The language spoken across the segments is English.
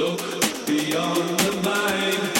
Look beyond the mind.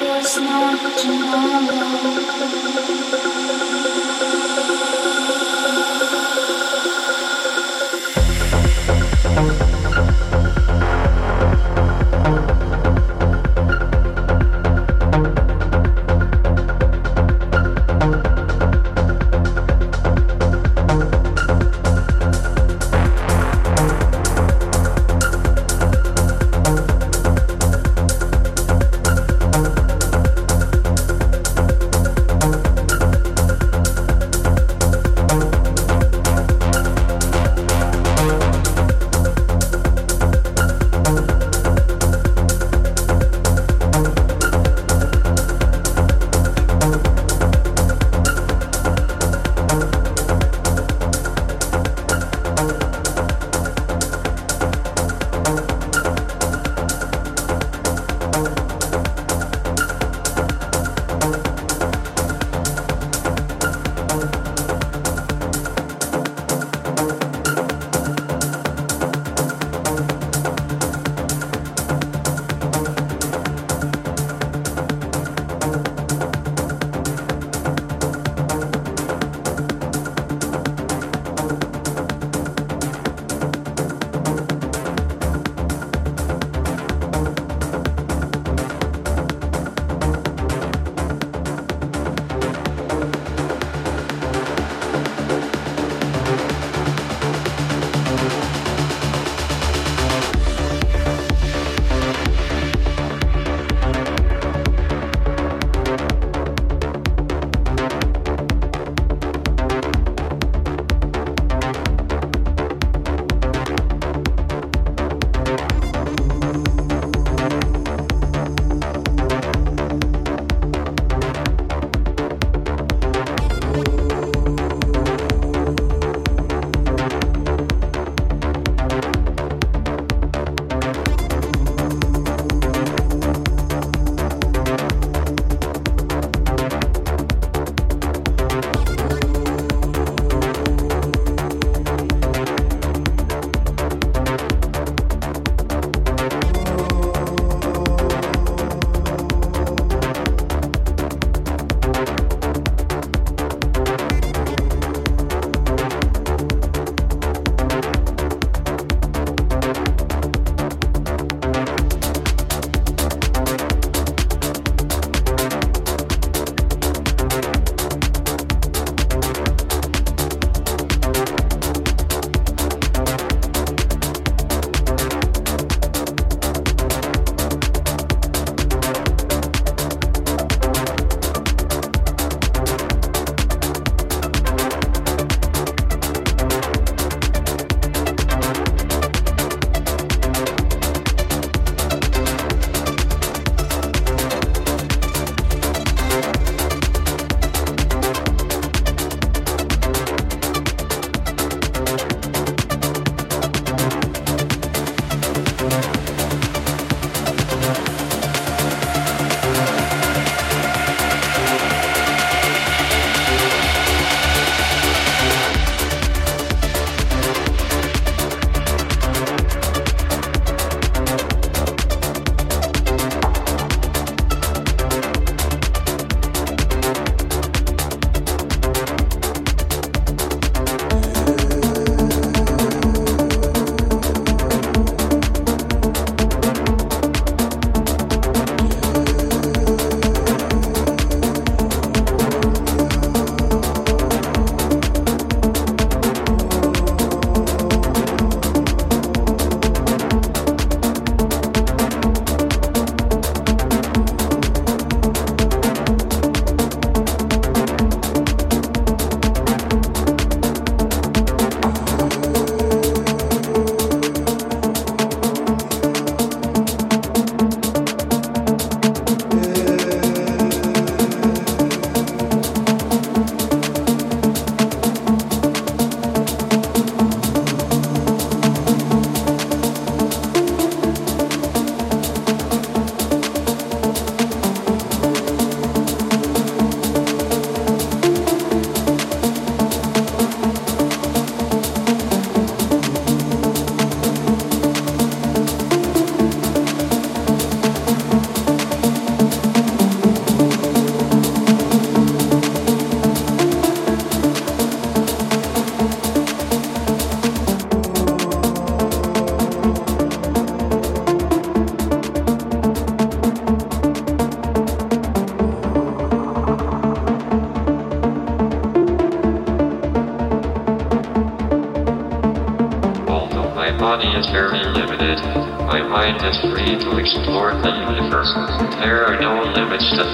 was not tomorrow.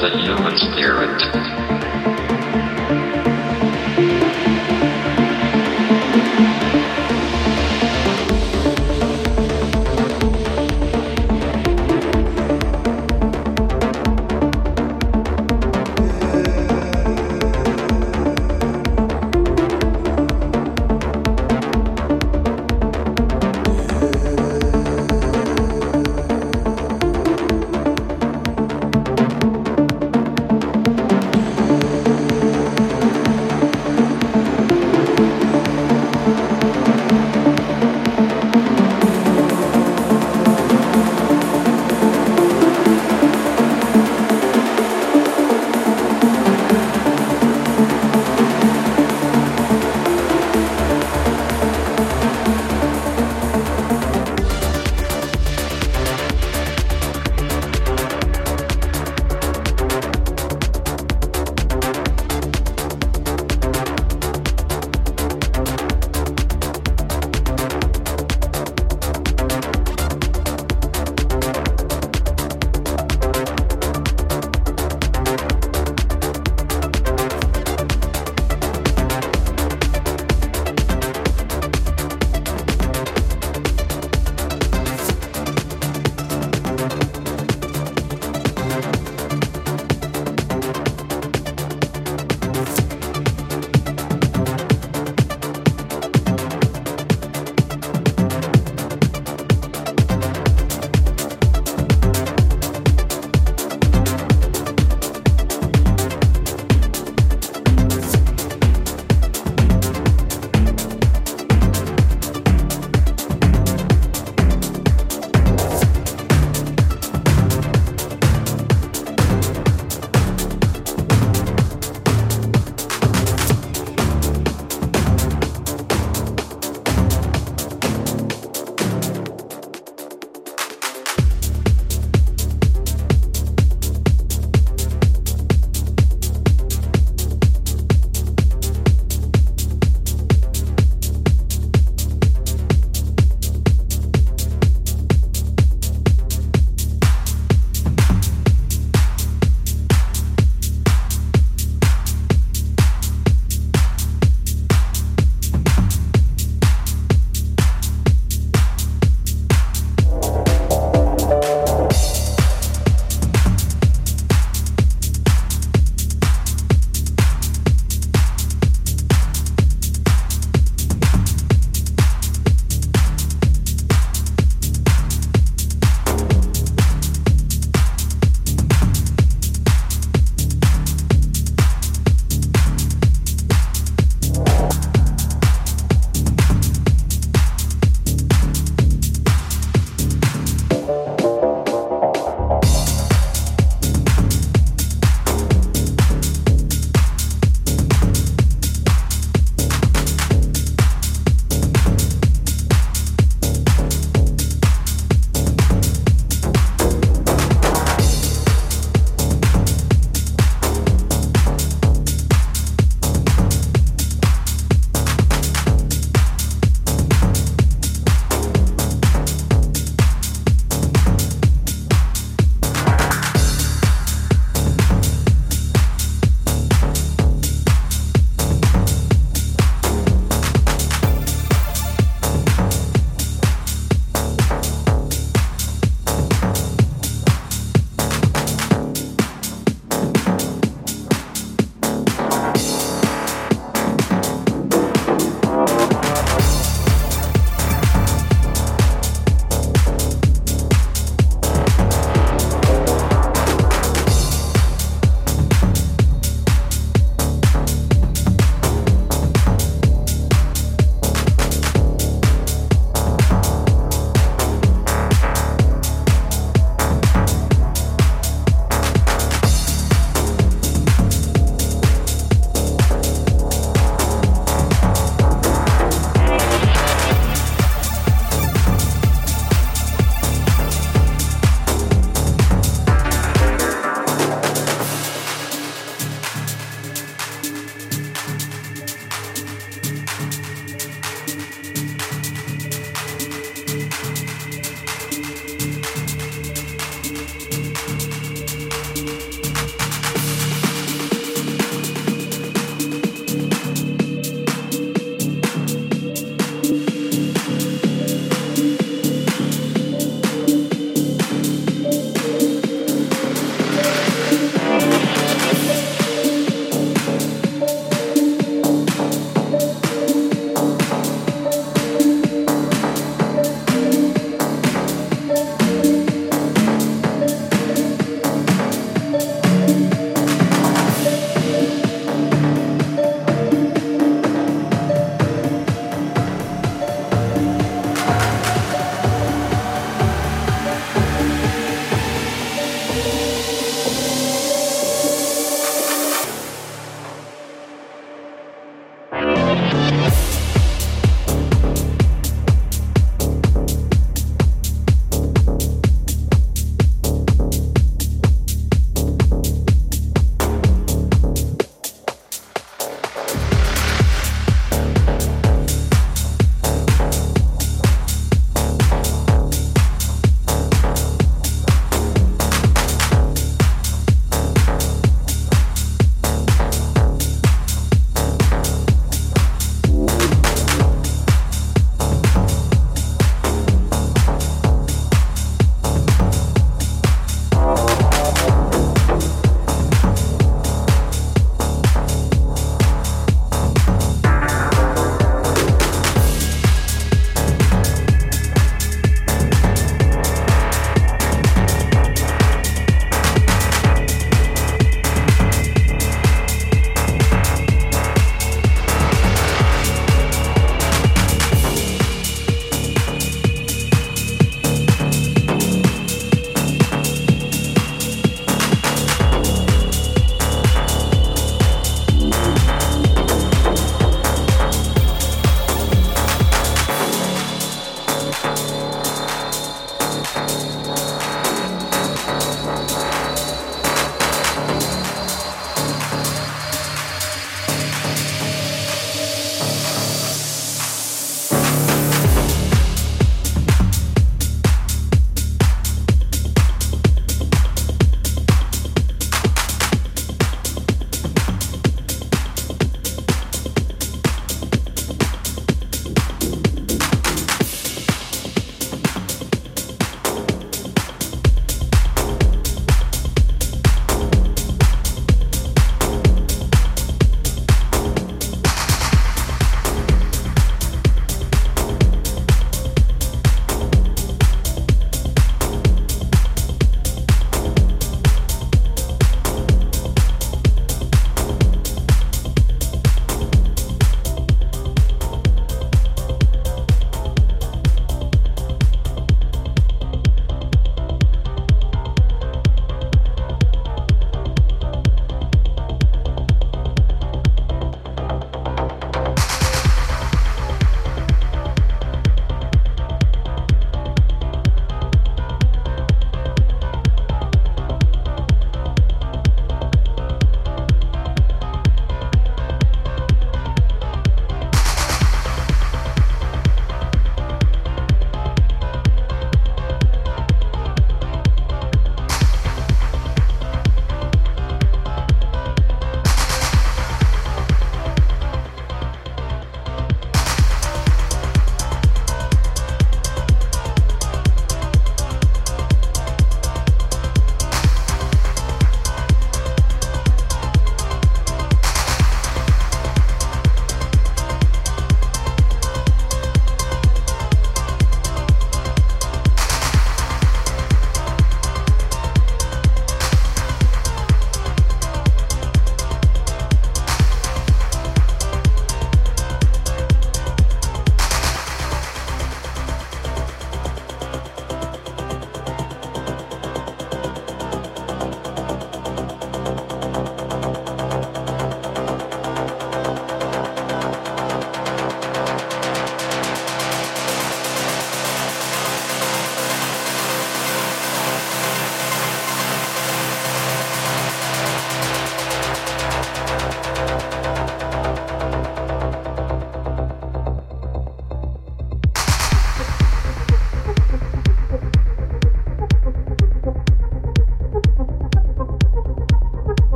The human spirit.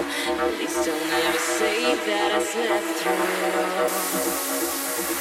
At least I'll never say that I slept through it all.